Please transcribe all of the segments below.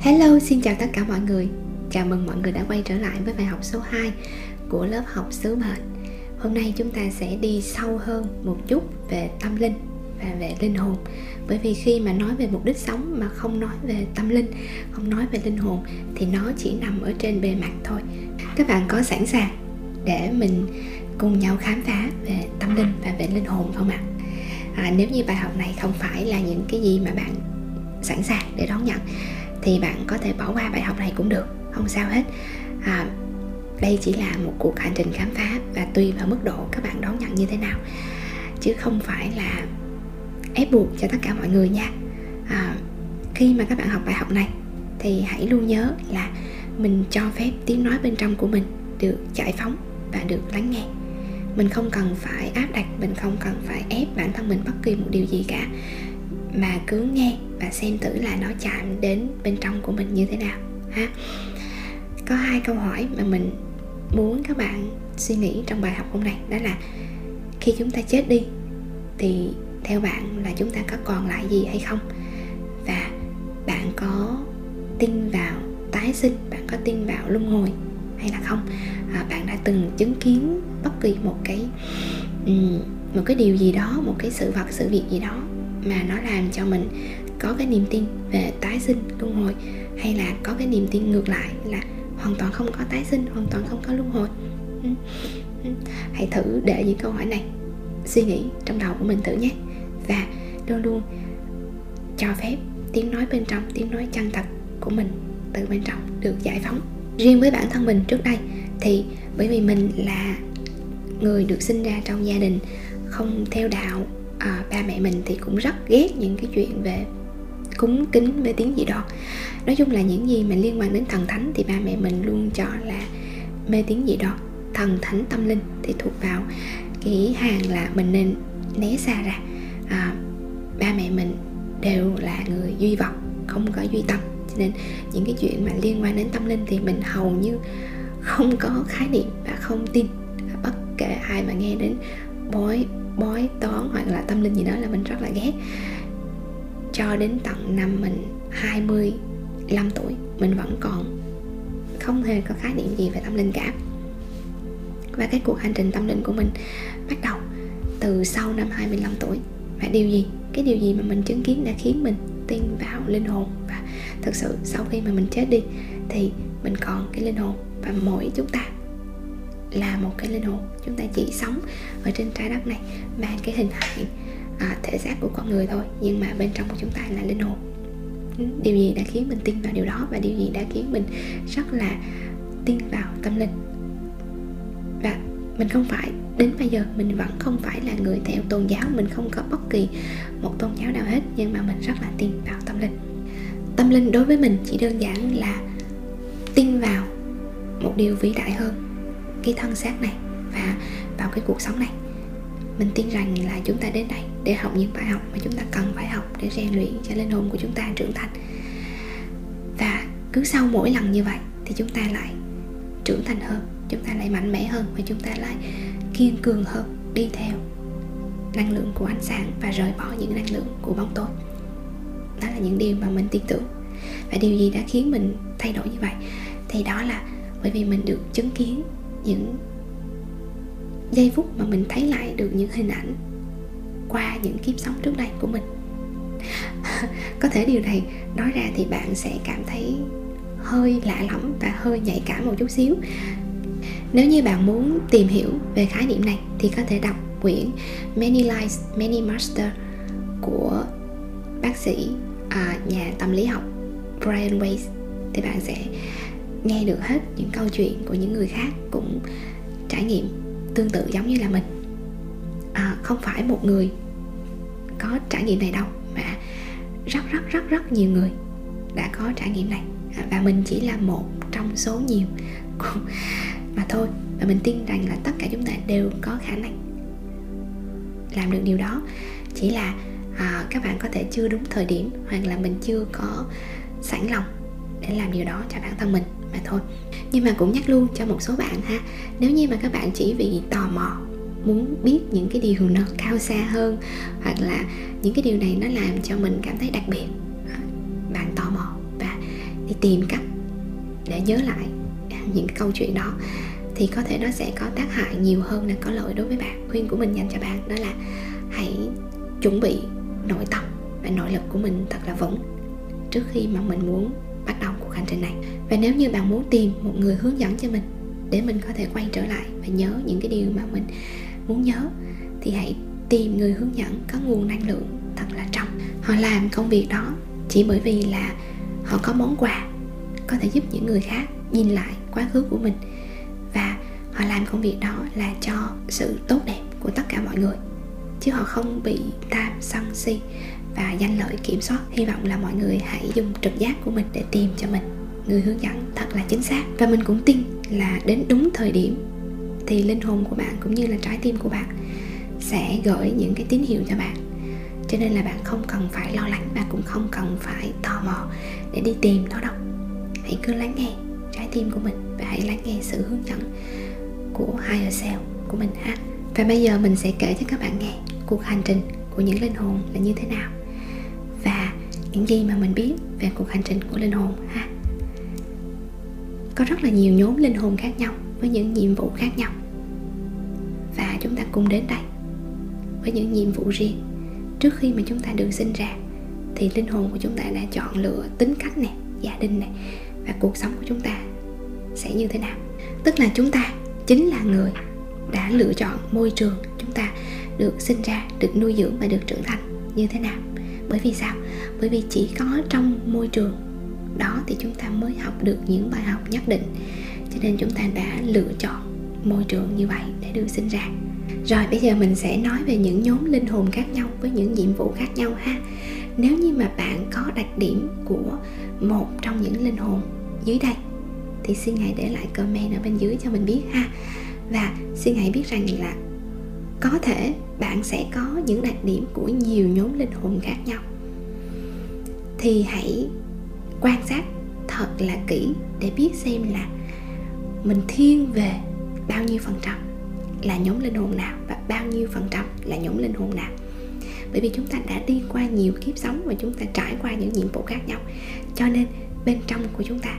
Hello, xin chào tất cả mọi người. Chào mừng mọi người đã quay trở lại với bài học số 2 của lớp học sứ mệnh. Hôm nay chúng ta sẽ đi sâu hơn một chút về tâm linh và về linh hồn. Bởi vì khi mà nói về mục đích sống mà không nói về tâm linh, không nói về linh hồn Thì nó chỉ nằm ở trên bề mặt thôi. Các bạn có sẵn sàng để mình cùng nhau khám phá về tâm linh và về linh hồn không ạ? À, nếu như bài học này không phải là những cái gì mà bạn sẵn sàng để đón nhận thì bạn có thể bỏ qua bài học này cũng được. Không sao hết. À, đây chỉ là một cuộc hành trình khám phá và tùy vào mức độ các bạn đón nhận như thế nào. Chứ không phải là ép buộc cho tất cả mọi người nha. À, khi mà các bạn học bài học này thì hãy luôn nhớ là mình cho phép tiếng nói bên trong của mình được giải phóng và được lắng nghe. Mình không cần phải áp đặt mình không cần phải ép bản thân mình bất kỳ một điều gì cả mà cứ nghe và xem thử là nó chạm đến bên trong của mình như thế nào ha. Có hai câu hỏi mà mình muốn các bạn suy nghĩ trong bài học hôm nay đó là khi chúng ta chết đi thì theo bạn là chúng ta có còn lại gì hay không? Và bạn có tin vào tái sinh bạn có tin vào luân hồi hay là không? À, bạn đã từng chứng kiến bất kỳ một cái một cái điều gì đó một cái sự vật sự việc gì đó mà nó làm cho mình có cái niềm tin về tái sinh luân hồi, hay là có cái niềm tin ngược lại là hoàn toàn không có tái sinh, hoàn toàn không có luân hồi. Ừ. Ừ. Hãy thử để những câu hỏi này, suy nghĩ trong đầu của mình thử nhé. Và luôn luôn cho phép tiếng nói bên trong, tiếng nói chân thật của mình từ bên trong được giải phóng. Riêng với bản thân mình trước đây, thì bởi vì mình là người được sinh ra trong gia đình không theo đạo à, ba mẹ mình thì cũng rất ghét những cái chuyện về cúng kính mê tiếng dị đoan nói chung là những gì mà liên quan đến thần thánh thì ba mẹ mình luôn cho là mê tiếng dị đoan thần thánh tâm linh thì thuộc vào cái hàng là mình nên né xa ra. À, ba mẹ mình đều là người duy vật không có duy tâm. Cho nên những cái chuyện mà liên quan đến tâm linh thì mình hầu như không có khái niệm và không tin bất kể ai mà nghe đến bói bói, toán hoặc là tâm linh gì đó là mình rất là ghét. Cho đến tận năm mình 25 tuổi, mình vẫn còn không hề có khái niệm gì về tâm linh cả. Và cái cuộc hành trình tâm linh của mình bắt đầu từ sau năm 25 tuổi. Và điều gì? Cái điều gì mà mình chứng kiến đã khiến mình tin vào linh hồn? Và thực sự sau khi mà mình chết đi, thì mình còn cái linh hồn và mỗi chúng ta là một cái linh hồn chúng ta chỉ sống ở trên trái đất này mang cái hình hài à, thể xác của con người thôi nhưng mà bên trong của chúng ta là linh hồn. Điều gì đã khiến mình tin vào điều đó và điều gì đã khiến mình rất là tin vào tâm linh? Và mình không phải đến bây giờ mình vẫn không phải là người theo tôn giáo mình không có bất kỳ một tôn giáo nào hết nhưng mà mình rất là tin vào tâm linh. Tâm linh đối với mình chỉ đơn giản là tin vào một điều vĩ đại hơn cái thân xác này và vào cái cuộc sống này. Mình tin rằng là chúng ta đến đây để học những bài học mà chúng ta cần phải học để rèn luyện cho linh hồn của chúng ta trưởng thành. Và cứ sau mỗi lần như vậy thì chúng ta lại trưởng thành hơn, chúng ta lại mạnh mẽ hơn và chúng ta lại kiên cường hơn, đi theo năng lượng của ánh sáng và rời bỏ những năng lượng của bóng tối. Đó là những điều mà mình tin tưởng. Và điều gì đã khiến mình thay đổi như vậy thì đó là bởi vì mình được chứng kiến những giây phút mà mình thấy lại được những hình ảnh qua những kiếp sống trước đây của mình. Có thể điều này nói ra thì bạn sẽ cảm thấy hơi lạ lẫm và hơi nhạy cảm một chút xíu. Nếu như bạn muốn tìm hiểu về khái niệm này thì có thể đọc quyển Many Lives, Many Masters của bác sĩ à, nhà tâm lý học Brian Weiss. Thì bạn sẽ nghe được hết những câu chuyện của những người khác cũng trải nghiệm tương tự giống như là mình. À, không phải một người có trải nghiệm này đâu mà rất rất rất rất nhiều người đã có trải nghiệm này. À, và mình chỉ là một trong số nhiều mà thôi. Và mình tin rằng là tất cả chúng ta đều có khả năng làm được điều đó. Chỉ là à, các bạn có thể chưa đúng thời điểm hoặc là mình chưa có sẵn lòng để làm điều đó cho bản thân mình mà thôi. Nhưng mà cũng nhắc luôn cho một số bạn ha, nếu như mà các bạn chỉ vì tò mò muốn biết những cái điều nó cao xa hơn, hoặc là những cái điều này nó làm cho mình cảm thấy đặc biệt à, bạn tò mò và đi tìm cách để nhớ lại những cái câu chuyện đó, thì có thể nó sẽ có tác hại nhiều hơn là có lợi đối với bạn. Khuyên của mình dành cho bạn đó là hãy chuẩn bị nội tâm và nội lực của mình thật là vững trước khi mà mình muốn bắt đầu cuộc hành trình này. Và nếu như bạn muốn tìm một người hướng dẫn cho mình để mình có thể quay trở lại và nhớ những cái điều mà mình muốn nhớ, thì hãy tìm người hướng dẫn có nguồn năng lượng thật là trong. Họ làm công việc đó chỉ bởi vì là họ có món quà có thể giúp những người khác nhìn lại quá khứ của mình. Và họ làm công việc đó là cho sự tốt đẹp của tất cả mọi người, chứ họ không bị tham sân si và danh lợi kiểm soát. Hy vọng là mọi người hãy dùng trực giác của mình để tìm cho mình người hướng dẫn thật là chính xác. Và mình cũng tin là đến đúng thời điểm thì linh hồn của bạn cũng như là trái tim của bạn sẽ gửi những cái tín hiệu cho bạn. Cho nên là bạn không cần phải lo lắng và cũng không cần phải tò mò để đi tìm nó đâu. Hãy cứ lắng nghe trái tim của mình và hãy lắng nghe sự hướng dẫn của higher self, của mình ha. Và bây giờ mình sẽ kể cho các bạn nghe cuộc hành trình của những linh hồn là như thế nào những gì mà mình biết về cuộc hành trình của linh hồn, ha? Có rất là nhiều nhóm linh hồn khác nhau với những nhiệm vụ khác nhau. Và chúng ta cùng đến đây với những nhiệm vụ riêng. Trước khi mà chúng ta được sinh ra, thì linh hồn của chúng ta đã chọn lựa tính cách này gia đình này và cuộc sống của chúng ta sẽ như thế nào. Tức là chúng ta chính là người đã lựa chọn môi trường chúng ta được sinh ra, được nuôi dưỡng và được trưởng thành như thế nào bởi vì sao? Bởi vì chỉ có trong môi trường đó thì chúng ta mới học được những bài học nhất định. Cho nên chúng ta đã lựa chọn môi trường như vậy để được sinh ra. Rồi, bây giờ mình sẽ nói về những nhóm linh hồn khác nhau với những nhiệm vụ khác nhau ha. Nếu như mà bạn có đặc điểm của một trong những linh hồn dưới đây, thì xin hãy để lại comment ở bên dưới cho mình biết ha. Và xin hãy biết rằng là có thể bạn sẽ có những đặc điểm của nhiều nhóm linh hồn khác nhau. Thì hãy quan sát thật là kỹ để biết xem là mình thiên về bao nhiêu phần trăm là nhóm linh hồn nào và bao nhiêu phần trăm là nhóm linh hồn nào. Bởi vì chúng ta đã đi qua nhiều kiếp sống và chúng ta trải qua những nhiệm vụ khác nhau, cho nên bên trong của chúng ta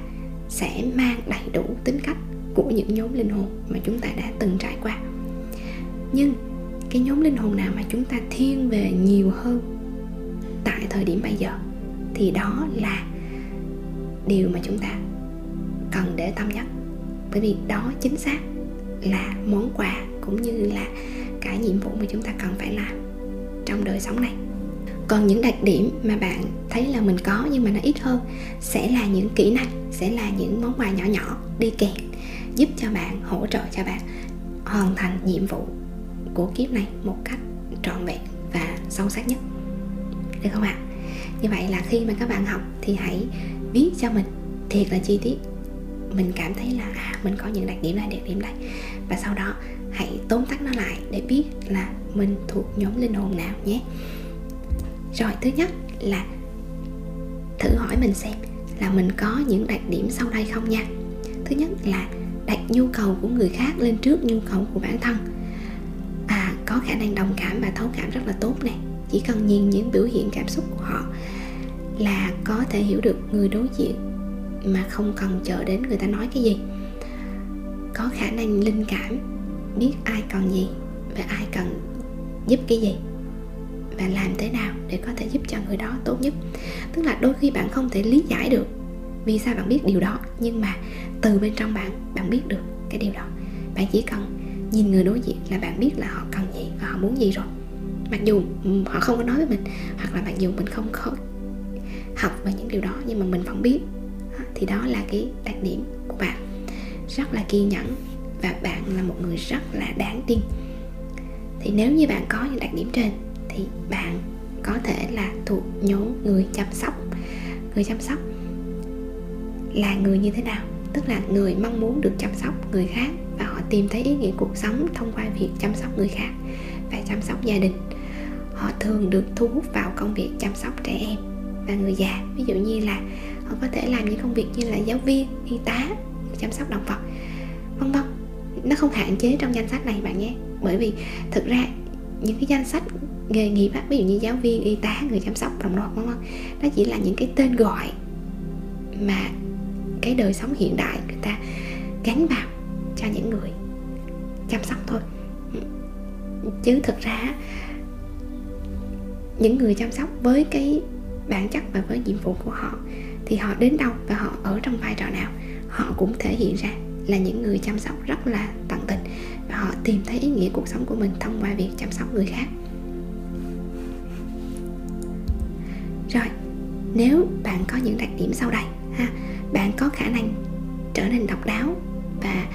sẽ mang đầy đủ tính cách của những nhóm linh hồn mà chúng ta đã từng trải qua. Nhưng cái nhóm linh hồn nào mà chúng ta thiên về nhiều hơn tại thời điểm bây giờ, thì đó là điều mà chúng ta cần để tâm nhất bởi vì đó chính xác là món quà cũng như là cái nhiệm vụ mà chúng ta cần phải làm trong đời sống này. Còn những đặc điểm mà bạn thấy là mình có nhưng mà nó ít hơn sẽ là những kỹ năng, sẽ là những món quà nhỏ nhỏ, đi kèm, giúp cho bạn, hỗ trợ cho bạn hoàn thành nhiệm vụ của kiếp này một cách trọn vẹn và sâu sắc nhất. Được không ạ? Như vậy là khi mà các bạn học thì hãy viết cho mình thiệt là chi tiết. Mình cảm thấy là à, mình có những đặc điểm này đặc điểm này. Và sau đó hãy tóm tắt nó lại để biết là mình thuộc nhóm linh hồn nào nhé. Rồi thứ nhất là thử hỏi mình xem là mình có những đặc điểm sau đây không nha? Thứ nhất là đặt nhu cầu của người khác lên trước nhu cầu của bản thân khả năng đồng cảm và thấu cảm rất là tốt này. Chỉ cần nhìn những biểu hiện cảm xúc của họ là có thể hiểu được người đối diện mà không cần chờ đến người ta nói cái gì. Có khả năng linh cảm, biết ai cần gì và ai cần giúp cái gì và làm thế nào để có thể giúp cho người đó tốt nhất. Tức là đôi khi bạn không thể lý giải được vì sao bạn biết điều đó, nhưng mà từ bên trong bạn bạn biết được cái điều đó. Bạn chỉ cần nhìn người đối diện là bạn biết là họ cần gì và họ muốn gì rồi. Mặc dù họ không có nói với mình, hoặc là mặc dù mình không có học về những điều đó, nhưng mà mình vẫn biết thì đó là cái đặc điểm của bạn. Rất là kiên nhẫn và bạn là một người rất là đáng tin. Thì nếu như bạn có những đặc điểm trên, thì bạn có thể là thuộc nhóm người chăm sóc. Người chăm sóc là người như thế nào? Tức là người mong muốn được chăm sóc người khác và họ tìm thấy ý nghĩa cuộc sống thông qua việc chăm sóc người khác và chăm sóc gia đình. Họ thường được thu hút vào công việc chăm sóc trẻ em và người già. Ví dụ như là họ có thể làm những công việc như là giáo viên, y tá, chăm sóc động vật, vân vân. Nó không hạn chế trong danh sách này bạn nhé. Bởi vì thực ra những cái danh sách nghề nghiệp ví dụ như giáo viên, y tá, người chăm sóc đồng loạt vân vân, nó chỉ là những cái tên gọi mà cái đời sống hiện đại người ta gắn vào cho những người chăm sóc thôi. Chứ thực ra, những người chăm sóc với cái bản chất và với nhiệm vụ của họ thì họ đến đâu và họ ở trong vai trò nào, họ cũng thể hiện ra là những người chăm sóc rất là tận tình và họ tìm thấy ý nghĩa cuộc sống của mình thông qua việc chăm sóc người khác. Rồi, nếu bạn có những đặc điểm sau đây, ha, bạn có khả năng trở nên độc đáo và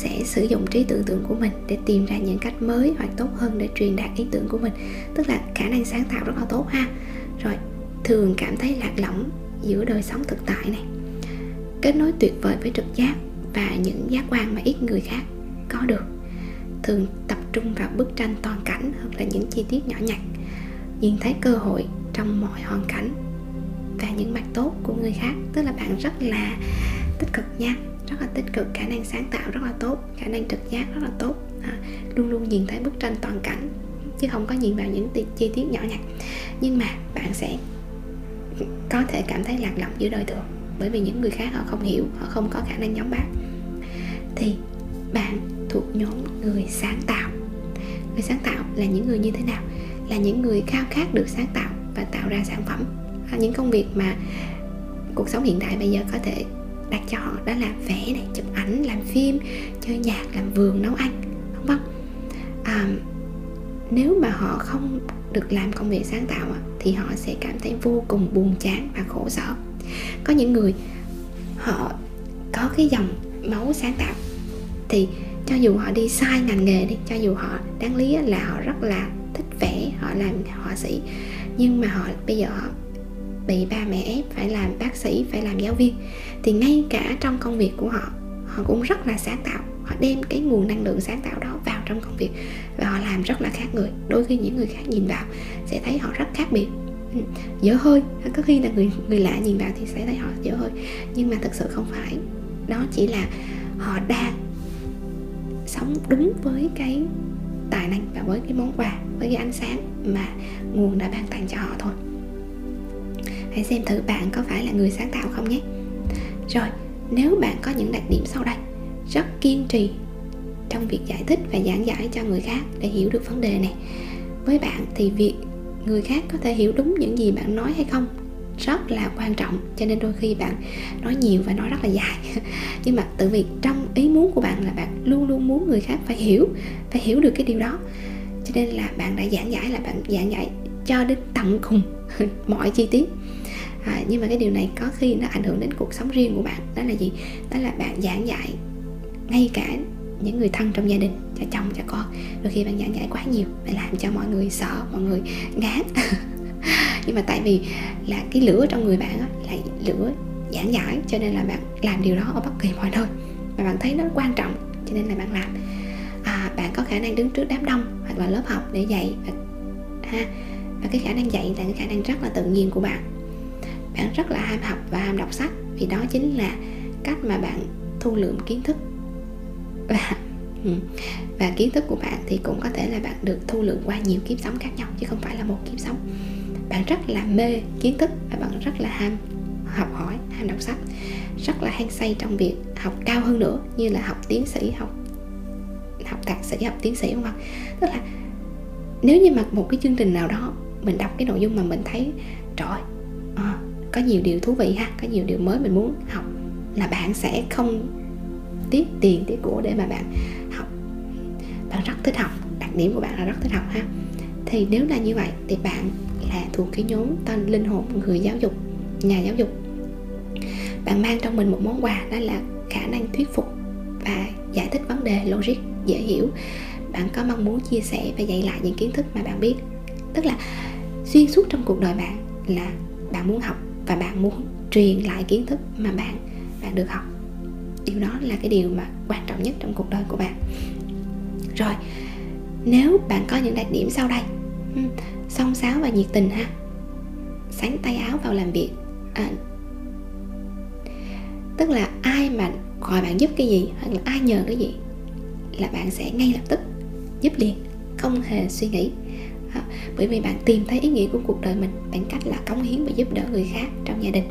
sẽ sử dụng trí tưởng tượng của mình để tìm ra những cách mới hoặc tốt hơn để truyền đạt ý tưởng của mình. Tức là khả năng sáng tạo rất là tốt ha. Rồi, thường cảm thấy lạc lõng giữa đời sống thực tại này. Kết nối tuyệt vời với trực giác và những giác quan mà ít người khác có được. Thường tập trung vào bức tranh toàn cảnh hoặc là những chi tiết nhỏ nhặt. Nhìn thấy cơ hội trong mọi hoàn cảnh và những mặt tốt của người khác. Tức là bạn rất là tích cực nha rất là tích cực khả năng sáng tạo rất là tốt khả năng trực giác rất là tốt. À, luôn luôn nhìn thấy bức tranh toàn cảnh chứ không có nhìn vào những chi tiết nhỏ nhặt. Nhưng mà bạn sẽ có thể cảm thấy lạc lõng giữa đời thường bởi vì những người khác họ không hiểu họ không có khả năng giống bạn thì bạn thuộc nhóm người sáng tạo. Người sáng tạo là những người như thế nào? Là những người khao khát được sáng tạo và tạo ra sản phẩm. À, những công việc mà cuộc sống hiện đại bây giờ có thể đặt cho họ đó là vẽ này chụp ảnh làm phim chơi nhạc làm vườn nấu ăn đúng không à, nếu mà họ không được làm công việc sáng tạo thì họ sẽ cảm thấy vô cùng buồn chán và khổ sở. Có những người họ có cái dòng máu sáng tạo thì cho dù họ đi sai ngành nghề đi cho dù họ đáng lý là họ rất là thích vẽ họ làm họa sĩ nhưng mà họ bây giờ họ bị ba mẹ ép phải làm bác sĩ, phải làm giáo viên. Thì ngay cả trong công việc của họ họ cũng rất là sáng tạo. Họ đem cái nguồn năng lượng sáng tạo đó vào trong công việc và họ làm rất là khác người. Đôi khi những người khác nhìn vào sẽ thấy họ rất khác biệt. Ừ, dở hơi. Có khi là người người lạ nhìn vào thì sẽ thấy họ dở hơi. Nhưng mà thực sự không phải. Đó chỉ là họ đang sống đúng với cái tài năng và với cái món quà, với cái ánh sáng mà nguồn đã ban tặng cho họ thôi hãy xem thử bạn có phải là người sáng tạo không nhé. Rồi, nếu bạn có những đặc điểm sau đây, rất kiên trì trong việc giải thích và giảng giải cho người khác để hiểu được vấn đề này. Với bạn thì việc người khác có thể hiểu đúng những gì bạn nói hay không rất là quan trọng, cho nên đôi khi bạn nói nhiều và nói rất là dài. Nhưng mà tự vì trong ý muốn của bạn là bạn luôn luôn muốn người khác phải hiểu phải hiểu được cái điều đó. Cho nên là bạn đã giảng giải, là bạn giảng giải cho đến tận cùng mọi chi tiết à, nhưng mà cái điều này có khi nó ảnh hưởng đến cuộc sống riêng của bạn. Đó là gì? Đó là bạn giảng dạy ngay cả những người thân trong gia đình cho chồng cho con. Đôi khi bạn giảng dạy quá nhiều bạn làm cho mọi người sợ mọi người ngán. Nhưng mà tại vì là cái lửa trong người bạn là lửa giảng giải cho nên là bạn làm điều đó ở bất kỳ mọi nơi. Và bạn thấy nó quan trọng cho nên là bạn làm. À, bạn có khả năng đứng trước đám đông hoặc là lớp học để dạy và ha và cái khả năng dạy là cái khả năng rất là tự nhiên của bạn bạn rất là ham học và ham đọc sách. Vì đó chính là cách mà bạn thu lượm kiến thức. Và ừ, và kiến thức của bạn thì cũng có thể là bạn được thu lượm qua nhiều kiếp sống khác nhau, chứ không phải là một kiếp sống. Bạn rất là mê kiến thức và bạn rất là ham học hỏi, ham đọc sách. Rất là hăng say trong việc học cao hơn nữa, như là học tiến sĩ, học học thạc sĩ, học tiến sĩ không không? Tức là nếu như mà một cái chương trình nào đó mình đọc cái nội dung mà mình thấy, trời có nhiều điều thú vị ha, có nhiều điều mới mình muốn học là bạn sẽ không tiếc tiền, tiếc của để mà bạn học. Bạn rất thích học, đặc điểm của bạn là rất thích học ha. Thì nếu là như vậy thì bạn là thuộc cái nhóm tên linh hồn người giáo dục, nhà giáo dục. Bạn mang trong mình một món quà, đó là khả năng thuyết phục và giải thích vấn đề logic, dễ hiểu. Bạn có mong muốn chia sẻ và dạy lại những kiến thức mà bạn biết. Tức là xuyên suốt trong cuộc đời bạn là bạn muốn học và bạn muốn truyền lại kiến thức mà bạn bạn được học. Điều đó là cái điều mà quan trọng nhất trong cuộc đời của bạn. Rồi nếu bạn có những đặc điểm sau đây ừ, song sáo và nhiệt tình ha. Sáng tay áo vào làm việc à, tức là ai mà gọi bạn giúp cái gì hoặc là ai nhờ cái gì là bạn sẽ ngay lập tức giúp liền không hề suy nghĩ. À, bởi vì bạn tìm thấy ý nghĩa của cuộc đời mình bằng cách là cống hiến và giúp đỡ người khác trong gia đình.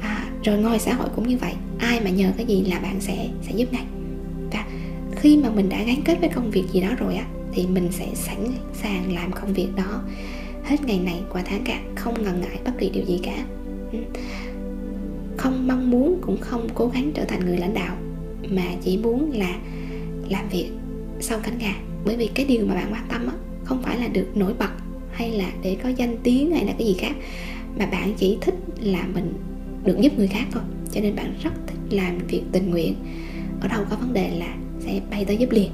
À, rồi ngoài xã hội cũng như vậy ai mà nhờ cái gì là bạn sẽ sẽ giúp ngay. Và khi mà mình đã gắn kết với công việc gì đó rồi á thì mình sẽ sẵn sàng làm công việc đó hết ngày này qua tháng cả, không ngần ngại bất kỳ điều gì cả. Ừ. Không mong muốn cũng không cố gắng trở thành người lãnh đạo mà chỉ muốn là làm việc sau cánh gà. Bởi vì cái điều mà bạn quan tâm á, không phải là được nổi bật hay là để có danh tiếng hay là cái gì khác, mà bạn chỉ thích là mình được giúp người khác thôi. Cho nên bạn rất thích làm việc tình nguyện. Ở đâu có vấn đề là sẽ bay tới giúp liền.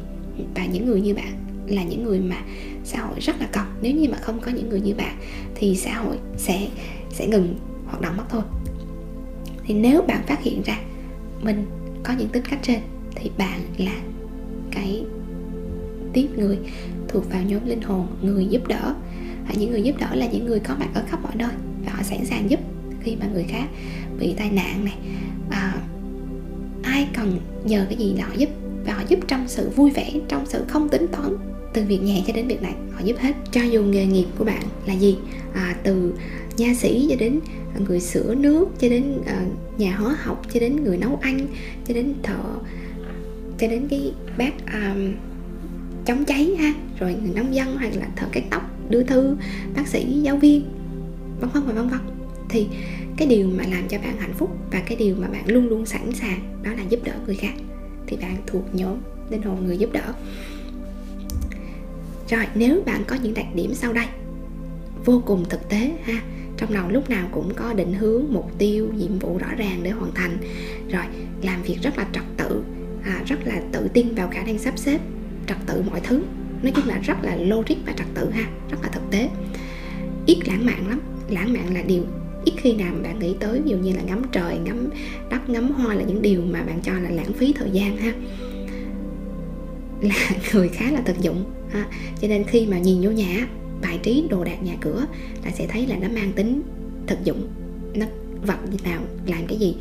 Và những người như bạn là những người mà xã hội rất là cần. Nếu như mà không có những người như bạn thì xã hội sẽ sẽ ngừng hoạt động mất thôi. Thì nếu bạn phát hiện ra mình có những tính cách trên thì bạn là cái tiếp người thuộc vào nhóm linh hồn người giúp đỡ. Và những người giúp đỡ là những người có mặt ở khắp mọi nơi và họ sẵn sàng giúp khi mà người khác bị tai nạn này. À, ai cần nhờ cái gì là họ giúp. Và họ giúp trong sự vui vẻ trong sự không tính toán từ việc nhẹ cho đến việc nặng. Họ giúp hết. Cho dù nghề nghiệp của bạn là gì à, từ nha sĩ cho đến người sửa nước cho đến uh, nhà hóa học cho đến người nấu ăn cho đến thợ cho đến cái bác um, chống cháy ha rồi người nông dân hoặc là thợ cắt tóc đưa thư bác sĩ giáo viên vân vân và vân vân. Thì cái điều mà làm cho bạn hạnh phúc và cái điều mà bạn luôn luôn sẵn sàng đó là giúp đỡ người khác thì bạn thuộc nhóm linh hồn người giúp đỡ. Rồi nếu bạn có những đặc điểm sau đây vô cùng thực tế ha trong đầu lúc nào cũng có định hướng mục tiêu nhiệm vụ rõ ràng để hoàn thành. Rồi làm việc rất là trật tự à, rất là tự tin vào khả năng sắp xếp trật tự mọi thứ. Nói chung là rất là logic và trật tự ha, rất là thực tế. Ít lãng mạn lắm, lãng mạn là điều ít khi nào bạn nghĩ tới, ví dụ như là ngắm trời, ngắm đất, ngắm hoa là những điều mà bạn cho là lãng phí thời gian ha. Là người khá là thực dụng, ha. cho nên khi mà nhìn vô nhà bài trí đồ đạc nhà cửa là sẽ thấy là nó mang tính thực dụng. Nó vật như nào, làm cái gì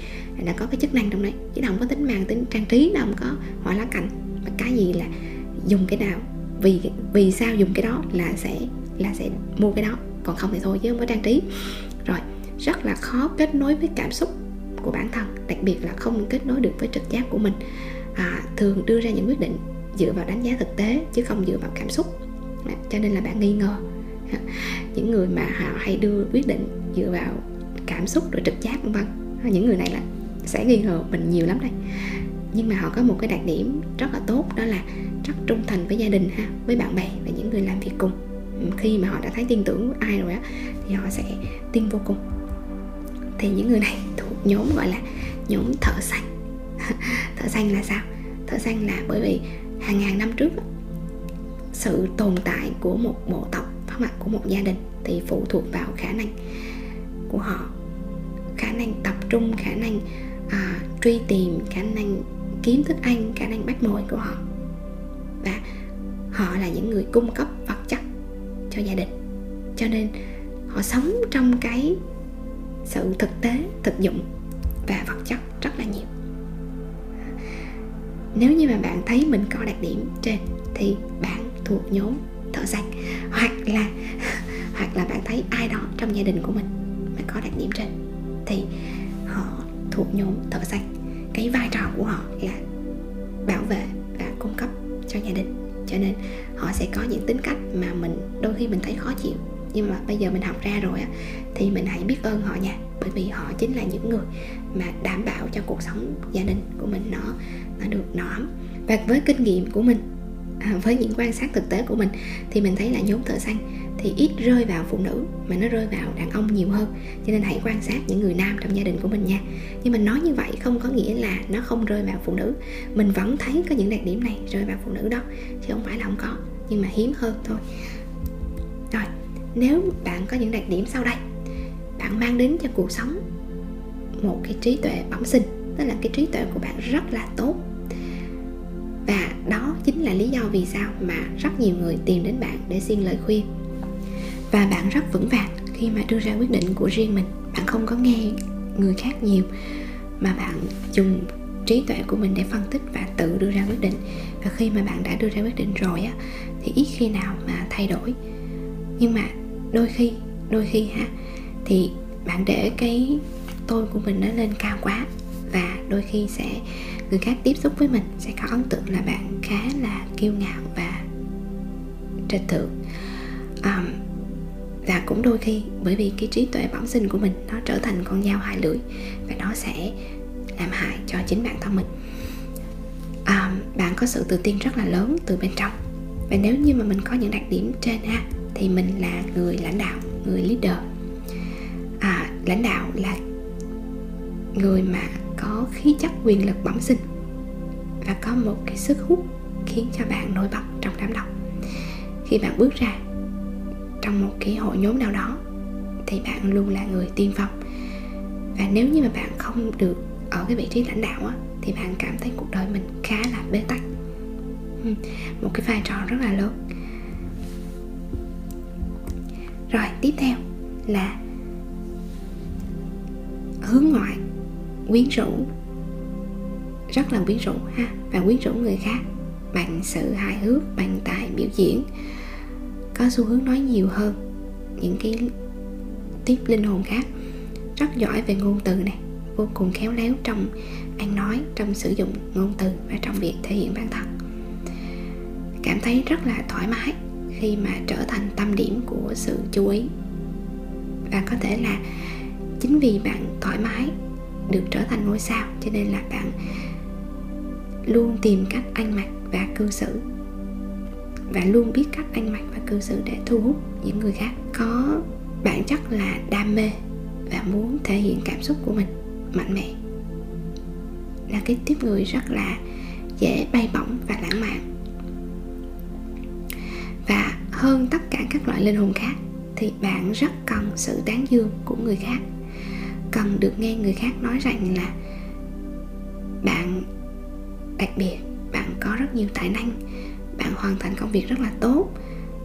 nó có cái chức năng trong đấy, chứ không có tính mang tính trang trí, nó không có hoa lá cành. Mà cái gì là dùng cái nào vì vì sao dùng cái đó là sẽ là sẽ mua cái đó. Còn không thì thôi chứ không có trang trí. Rồi rất là khó kết nối với cảm xúc của bản thân đặc biệt là không kết nối được với trực giác của mình. À, thường đưa ra những quyết định dựa vào đánh giá thực tế chứ không dựa vào cảm xúc. À, cho nên là bạn nghi ngờ. À, những người mà họ hay đưa quyết định dựa vào cảm xúc rồi trực giác vân vân. À, những người này là sẽ nghi ngờ mình nhiều lắm đây. Nhưng mà họ có một cái đặc điểm rất là tốt đó là rất trung thành với gia đình ha với bạn bè và những người làm việc cùng. Ừ, khi mà họ đã thấy tin tưởng ai rồi á thì họ sẽ tin vô cùng. Thì những người này thuộc nhóm gọi là nhóm thợ xanh thợ xanh là sao? Thợ xanh là bởi vì hàng ngàn năm trước sự tồn tại của một bộ tộc mặt của một gia đình thì phụ thuộc vào khả năng của họ. Khả năng tập trung khả năng à, truy tìm khả năng kiếm thức ăn khả năng bắt mồi của họ và họ là những người cung cấp vật chất cho gia đình. Cho nên họ sống trong cái sự thực tế, thực dụng và vật chất rất là nhiều. Nếu như mà bạn thấy mình có đặc điểm trên thì bạn thuộc nhóm thợ xanh hoặc là hoặc là bạn thấy ai đó trong gia đình của mình mà có đặc điểm trên thì họ thuộc nhóm thợ xanh cái vai trò của họ là bảo vệ cho gia đình. Cho nên họ sẽ có những tính cách mà mình đôi khi mình thấy khó chịu. Nhưng mà bây giờ mình học ra rồi á thì mình hãy biết ơn họ nha. Bởi vì họ chính là những người mà đảm bảo cho cuộc sống gia đình của mình nó nó được nó ấm và với kinh nghiệm của mình à, với những quan sát thực tế của mình thì mình thấy là nhóm thợ xanh thì ít rơi vào phụ nữ, mà nó rơi vào đàn ông nhiều hơn. Cho nên hãy quan sát những người nam trong gia đình của mình nha. Nhưng mình nói như vậy không có nghĩa là nó không rơi vào phụ nữ. Mình vẫn thấy có những đặc điểm này rơi vào phụ nữ đó, chứ không phải là không có. Nhưng mà hiếm hơn thôi. Rồi, nếu bạn có những đặc điểm sau đây, bạn mang đến cho cuộc sống một cái trí tuệ bẩm sinh, tức là cái trí tuệ của bạn rất là tốt. Và đó chính là lý do vì sao mà rất nhiều người tìm đến bạn để xin lời khuyên và bạn rất vững vàng khi mà đưa ra quyết định của riêng mình. Bạn không có nghe người khác nhiều, mà bạn dùng trí tuệ của mình để phân tích và tự đưa ra quyết định. Và khi mà bạn đã đưa ra quyết định rồi á, thì ít khi nào mà thay đổi. Nhưng mà đôi khi đôi khi ha thì bạn để cái tôi của mình nó lên cao quá, và đôi khi sẽ, người khác tiếp xúc với mình sẽ có ấn tượng là bạn khá là kiêu ngạo và trịch thượng và cũng đôi khi bởi vì cái trí tuệ bẩm sinh của mình nó trở thành con dao hai lưỡi và nó sẽ làm hại cho chính bản thân mình. À, bạn có sự tự tin rất là lớn từ bên trong. Và nếu như mà mình có những đặc điểm trên ha thì mình là người lãnh đạo người leader. À, lãnh đạo là người mà có khí chất quyền lực bẩm sinh và có một cái sức hút khiến cho bạn nổi bật trong đám đông. Khi bạn bước ra trong một cái hội nhóm nào đó thì bạn luôn là người tiên phong. Và nếu như mà bạn không được ở cái vị trí lãnh đạo á, thì bạn cảm thấy cuộc đời mình khá là bế tắc. Một cái vai trò rất là lớn. Rồi tiếp theo là hướng ngoại quyến rũ. Rất là quyến rũ ha và quyến rũ người khác. Bằng sự hài hước bằng tài biểu diễn có xu hướng nói nhiều hơn. Những cái tiếp linh hồn khác, rất giỏi về ngôn từ này, vô cùng khéo léo trong ăn nói, trong sử dụng ngôn từ và trong việc thể hiện bản thân. Cảm thấy rất là thoải mái khi mà trở thành tâm điểm của sự chú ý. Và có thể là chính vì bạn thoải mái được trở thành ngôi sao, cho nên là bạn luôn tìm cách ăn mặc và cư xử và luôn biết cách ăn mặc và cư xử để thu hút những người khác. Có bản chất là đam mê và muốn thể hiện cảm xúc của mình mạnh mẽ. Là cái tiếp người rất là dễ bay bổng và lãng mạn. Và hơn tất cả các loại linh hồn khác thì bạn rất cần sự tán dương của người khác. Cần được nghe người khác nói rằng là bạn đặc biệt, bạn có rất nhiều tài năng bạn hoàn thành công việc rất là tốt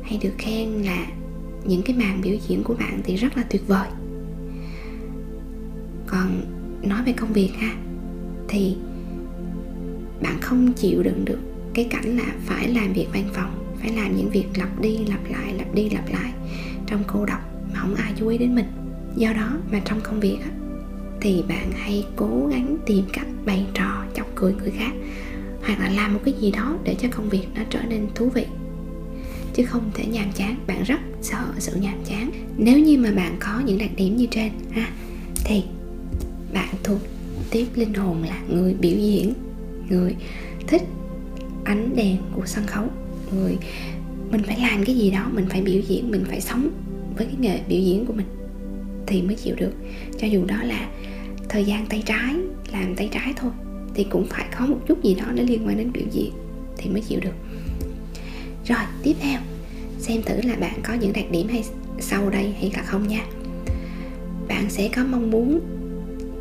hay được khen là những cái màn biểu diễn của bạn thì rất là tuyệt vời. Còn nói về công việc ha thì bạn không chịu đựng được cái cảnh là phải làm việc văn phòng phải làm những việc lặp đi lặp lại lặp đi lặp lại trong cô độc mà không ai chú ý đến mình. Do đó mà trong công việc á, thì bạn hay cố gắng tìm cách bày trò chọc cười người khác hoặc là làm một cái gì đó để cho công việc nó trở nên thú vị. Chứ không thể nhàm chán, bạn rất sợ sự nhàm chán. Nếu như mà bạn có những đặc điểm như trên, ha, thì bạn thuộc tiếp linh hồn là người biểu diễn, người thích ánh đèn của sân khấu, người mình phải làm cái gì đó, mình phải biểu diễn, mình phải sống với cái nghề biểu diễn của mình thì mới chịu được. Cho dù đó là thời gian tay trái, làm tay trái thôi thì cũng phải có một chút gì đó nó liên quan đến biểu diễn thì mới chịu được. Rồi, tiếp theo, xem thử là bạn có những đặc điểm hay sau đây hay là không nha. Bạn sẽ có mong muốn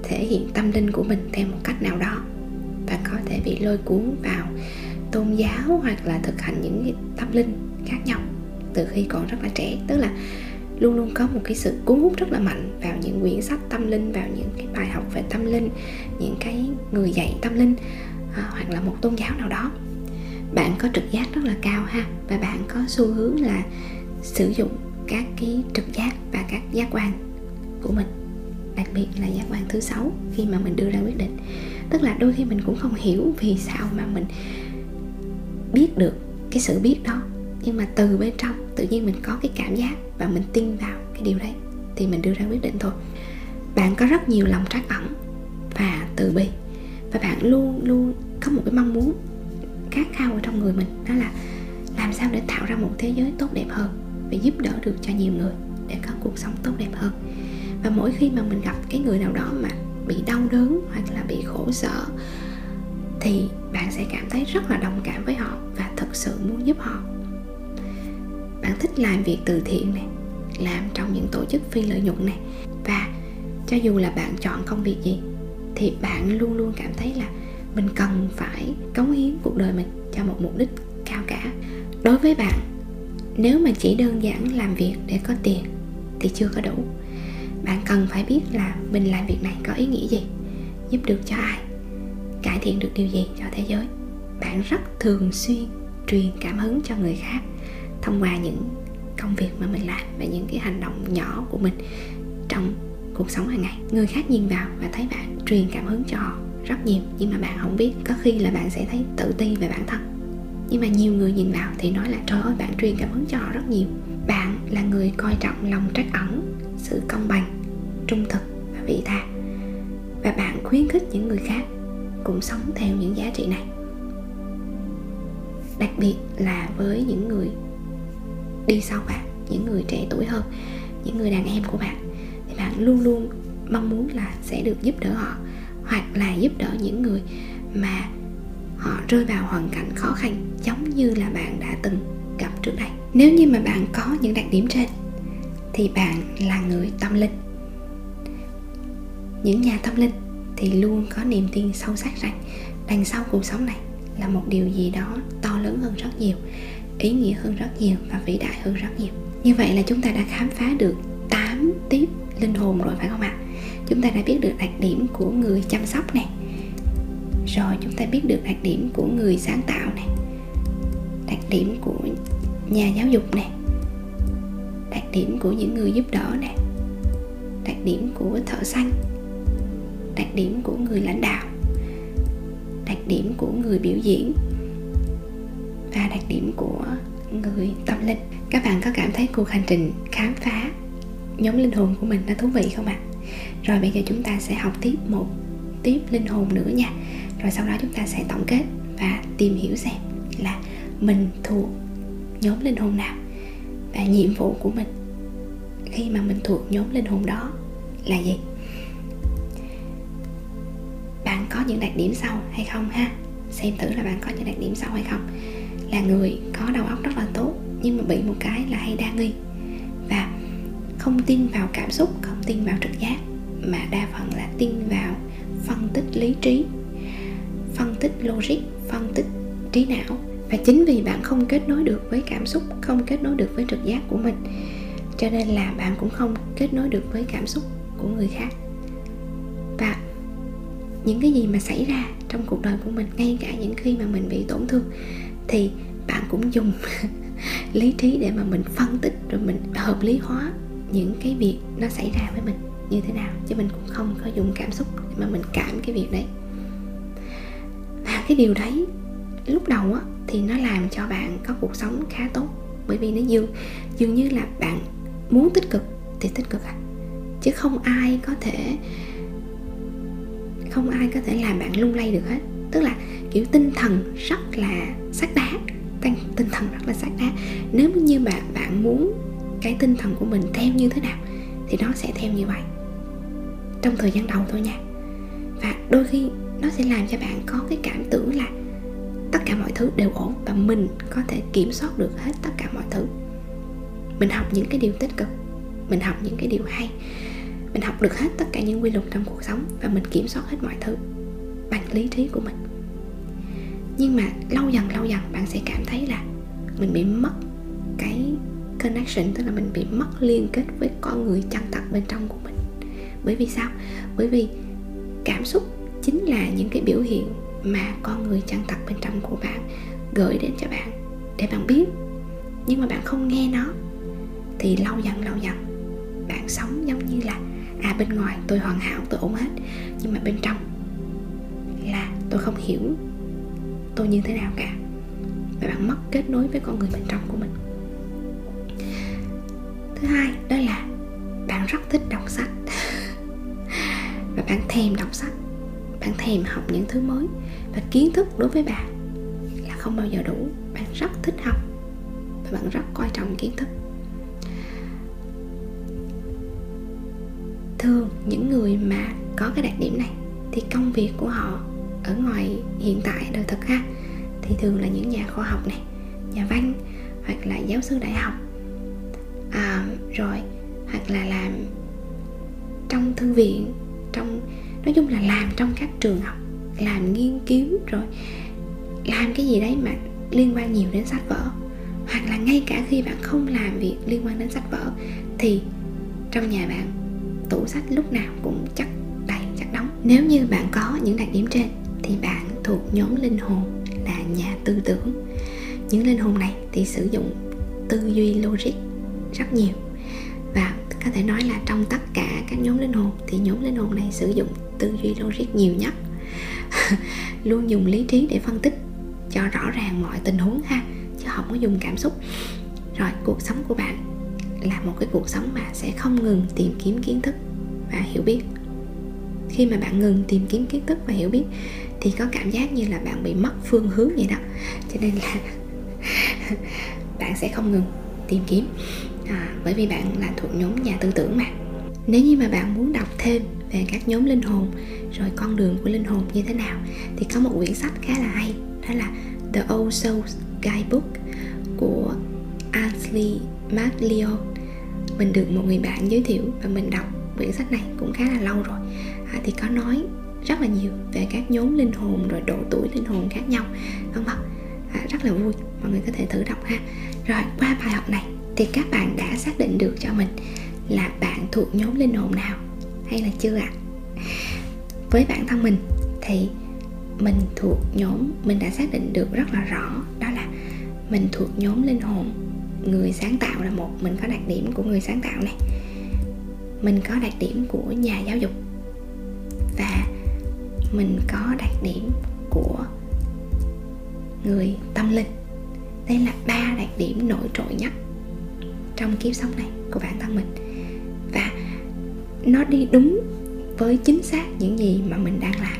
thể hiện tâm linh của mình theo một cách nào đó và có thể bị lôi cuốn vào tôn giáo hoặc là thực hành những tâm linh khác nhau từ khi còn rất là trẻ. Tức là luôn luôn có một cái sự cuốn hút rất là mạnh vào những quyển sách tâm linh vào những cái bài học về tâm linh những cái người dạy tâm linh à, hoặc là một tôn giáo nào đó. Bạn có trực giác rất là cao ha và bạn có xu hướng là sử dụng các cái trực giác và các giác quan của mình đặc biệt là giác quan thứ sáu khi mà mình đưa ra quyết định. Tức là đôi khi mình cũng không hiểu vì sao mà mình biết được cái sự biết đó nhưng mà từ bên trong, tự nhiên mình có cái cảm giác và mình tin vào cái điều đấy, thì mình đưa ra quyết định thôi. Bạn có rất nhiều lòng trắc ẩn và từ bi. Và bạn luôn luôn có một cái mong muốn khát khao ở trong người mình, đó là làm sao để tạo ra một thế giới tốt đẹp hơn và giúp đỡ được cho nhiều người để có cuộc sống tốt đẹp hơn. Và mỗi khi mà mình gặp cái người nào đó mà bị đau đớn hoặc là bị khổ sở, thì bạn sẽ cảm thấy rất là đồng cảm với họ và thực sự muốn giúp họ bạn thích làm việc từ thiện này, làm trong những tổ chức phi lợi nhuận này. Và cho dù là bạn chọn công việc gì, thì bạn luôn luôn cảm thấy là mình cần phải cống hiến cuộc đời mình cho một mục đích cao cả. Đối với bạn, nếu mà chỉ đơn giản làm việc để có tiền thì chưa có đủ. Bạn cần phải biết là mình làm việc này có ý nghĩa gì, giúp được cho ai, cải thiện được điều gì cho thế giới. Bạn rất thường xuyên truyền cảm hứng cho người khác thông qua những công việc mà mình làm và những cái hành động nhỏ của mình trong cuộc sống hàng ngày. Người khác nhìn vào và thấy bạn truyền cảm hứng cho họ rất nhiều, nhưng mà bạn không biết, có khi là bạn sẽ thấy tự ti về bản thân. Nhưng mà nhiều người nhìn vào thì nói là, trời ơi, bạn truyền cảm hứng cho họ rất nhiều. Bạn là người coi trọng lòng trắc ẩn, sự công bằng, trung thực và vị tha. Và bạn khuyến khích những người khác cũng sống theo những giá trị này. Đặc biệt là với những người đi sau bạn, những người trẻ tuổi hơn, những người đàn em của bạn. Thì bạn luôn luôn mong muốn là sẽ được giúp đỡ họ, hoặc là giúp đỡ những người mà họ rơi vào hoàn cảnh khó khăn giống như là bạn đã từng gặp trước đây. Nếu như mà bạn có những đặc điểm trên, thì bạn là người tâm linh. Những nhà tâm linh thì luôn có niềm tin sâu sắc rằng đằng sau cuộc sống này là một điều gì đó to lớn hơn rất nhiều ý nghĩa hơn rất nhiều và vĩ đại hơn rất nhiều. Như vậy là chúng ta đã khám phá được 8 tiếp linh hồn rồi, phải không ạ? Chúng ta đã biết được đặc điểm của người chăm sóc này. Rồi chúng ta biết được đặc điểm của người sáng tạo này. Đặc điểm của nhà giáo dục này. Đặc điểm của những người giúp đỡ này. Đặc điểm của thợ xanh đặc điểm của người lãnh đạo. Đặc điểm của người biểu diễn và đặc điểm của người tâm linh. Các bạn có cảm thấy cuộc hành trình khám phá nhóm linh hồn của mình nó thú vị không ạ? Rồi bây giờ chúng ta sẽ học tiếp một tiếp linh hồn nữa nha. Rồi sau đó chúng ta sẽ tổng kết và tìm hiểu xem là mình thuộc nhóm linh hồn nào và nhiệm vụ của mình khi mà mình thuộc nhóm linh hồn đó là gì? Bạn có những đặc điểm sau hay không ha? Xem thử là bạn có những đặc điểm sau hay không là người có đầu óc rất là tốt, nhưng mà bị một cái là hay đa nghi. Và không tin vào cảm xúc, không tin vào trực giác, mà đa phần là tin vào phân tích lý trí, phân tích logic, phân tích trí não. Và chính vì bạn không kết nối được với cảm xúc, không kết nối được với trực giác của mình, cho nên là bạn cũng không kết nối được với cảm xúc của người khác. Và những cái gì mà xảy ra trong cuộc đời của mình, ngay cả những khi mà mình bị tổn thương thì bạn cũng dùng lý trí để mà mình phân tích rồi mình hợp lý hóa những cái việc nó xảy ra với mình như thế nào. Chứ mình cũng không có dùng cảm xúc để mà mình cảm cái việc đấy. Và cái điều đấy lúc đầu á, thì nó làm cho bạn có cuộc sống khá tốt. Bởi vì nó dường dường như là bạn muốn tích cực thì tích cực à chứ không ai có thể, không ai có thể làm bạn lung lay được hết. Tức là kiểu tinh thần rất là sắc đá. Tinh thần rất là sắc đá. Nếu như mà bạn muốn cái tinh thần của mình theo như thế nào thì nó sẽ theo như vậy. Trong thời gian đầu thôi nha. Và đôi khi nó sẽ làm cho bạn có cái cảm tưởng là tất cả mọi thứ đều ổn và mình có thể kiểm soát được hết tất cả mọi thứ. Mình học những cái điều tích cực. Mình học những cái điều hay. Mình học được hết tất cả những quy luật trong cuộc sống và mình kiểm soát hết mọi thứ bằng lý trí của mình nhưng mà lâu dần lâu dần bạn sẽ cảm thấy là mình bị mất cái connection, tức là mình bị mất liên kết với con người chân thật bên trong của mình. Bởi vì sao? Bởi vì cảm xúc chính là những cái biểu hiện mà con người chân thật bên trong của bạn gửi đến cho bạn để bạn biết. Nhưng mà bạn không nghe nó, thì lâu dần lâu dần bạn sống giống như là à bên ngoài tôi hoàn hảo, tôi ổn hết. Nhưng mà bên trong là tôi không hiểu tôi như thế nào cả. Và bạn mất kết nối với con người bên trong của mình. Thứ hai, đó là bạn rất thích đọc sách. Và bạn thèm đọc sách. Bạn thèm học những thứ mới. Và kiến thức đối với bạn là không bao giờ đủ. Bạn rất thích học. Và bạn rất coi trọng kiến thức. Thường, những người mà có cái đặc điểm này thì công việc của họ ở ngoài hiện tại đời thực ha. Thì thường là những nhà khoa học này nhà văn hoặc là giáo sư đại học à, rồi hoặc là làm trong thư viện trong nói chung là làm trong các trường học làm nghiên cứu rồi làm cái gì đấy mà liên quan nhiều đến sách vở. Hoặc là ngay cả khi bạn không làm việc liên quan đến sách vở thì trong nhà bạn tủ sách lúc nào cũng chắc đầy chắc đóng. Nếu như bạn có những đặc điểm trên thì bạn thuộc nhóm linh hồn là nhà tư tưởng. Những linh hồn này thì sử dụng tư duy logic rất nhiều. Và có thể nói là trong tất cả các nhóm linh hồn thì nhóm linh hồn này sử dụng tư duy logic nhiều nhất. Luôn dùng lý trí để phân tích cho rõ ràng mọi tình huống ha, chứ không có dùng cảm xúc. Rồi, cuộc sống của bạn là một cái cuộc sống mà sẽ không ngừng tìm kiếm kiến thức và hiểu biết. Khi mà bạn ngừng tìm kiếm kiến thức và hiểu biết thì có cảm giác như là bạn bị mất phương hướng vậy đó. Cho nên là bạn sẽ không ngừng tìm kiếm. À, bởi vì bạn là thuộc nhóm nhà tư tưởng mà. Nếu như mà bạn muốn đọc thêm về các nhóm linh hồn rồi con đường của linh hồn như thế nào thì có một quyển sách khá là hay đó là The Old Souls Guidebook của Ansley MacLeod mình được một người bạn giới thiệu và mình đọc quyển sách này cũng khá là lâu rồi. À, thì có nói rất là nhiều về các nhóm linh hồn rồi độ tuổi linh hồn khác nhau vân vân à, rất là vui mọi người có thể thử đọc ha. Rồi qua bài học này thì các bạn đã xác định được cho mình là bạn thuộc nhóm linh hồn nào hay là chưa ạ? À? với bản thân mình thì mình thuộc nhóm mình đã xác định được rất là rõ đó là mình thuộc nhóm linh hồn. Người sáng tạo là một mình có đặc điểm của người sáng tạo này. Mình có đặc điểm của nhà giáo dục mình có đặc điểm của người tâm linh. Đây là ba đặc điểm nổi trội nhất trong kiếp sống này của bản thân mình. Và nó đi đúng với chính xác những gì mà mình đang làm.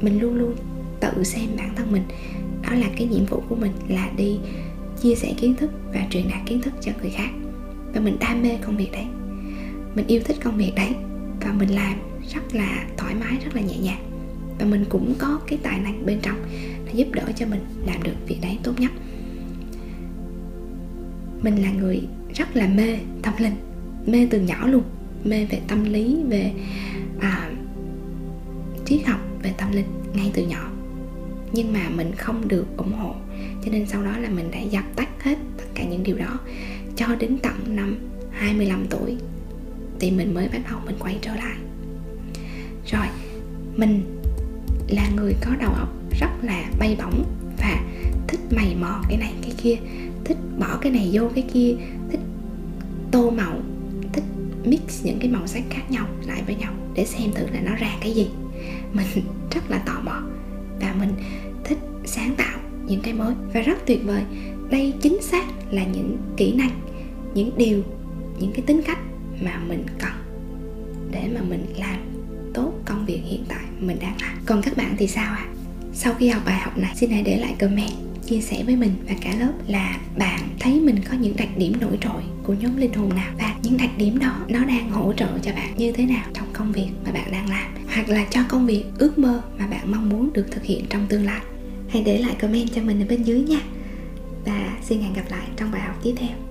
Mình luôn luôn tự xem bản thân mình. Đó là cái nhiệm vụ của mình là đi chia sẻ kiến thức và truyền đạt kiến thức cho người khác. Và mình đam mê công việc đấy. Mình yêu thích công việc đấy. Và mình làm rất là thoải mái rất là nhẹ nhàng. Và mình cũng có cái tài năng bên trong để giúp đỡ cho mình làm được việc đấy tốt nhất. Mình là người rất là mê tâm linh mê từ nhỏ luôn. Mê về tâm lý về à, triết học về tâm linh ngay từ nhỏ. Nhưng mà mình không được ủng hộ cho nên sau đó là mình đã dập tắt hết tất cả những điều đó cho đến tận năm 25 tuổi. Thì mình mới bắt đầu mình quay trở lại rồi, mình là người có đầu óc rất là bay bổng và thích mày mò cái này, cái kia, thích bỏ cái này vô cái kia, thích tô màu, thích mix những cái màu sắc khác nhau lại với nhau để xem thử là nó ra cái gì. Mình rất là tò mò và mình thích sáng tạo những cái mới và rất tuyệt vời. Đây chính xác là những kỹ năng, những điều, những cái tính cách mà mình cần để mà mình làm việc hiện tại mình đang làm. Còn các bạn thì sao ạ? À? sau khi học bài học này, xin hãy để lại comment, chia sẻ với mình và cả lớp là bạn thấy mình có những đặc điểm nổi trội của nhóm linh hồn nào? Và những đặc điểm đó, nó đang hỗ trợ cho bạn như thế nào trong công việc mà bạn đang làm? Hoặc là cho công việc, ước mơ mà bạn mong muốn được thực hiện trong tương lai? Hãy để lại comment cho mình ở bên dưới nha. Và xin hẹn gặp lại trong bài học tiếp theo.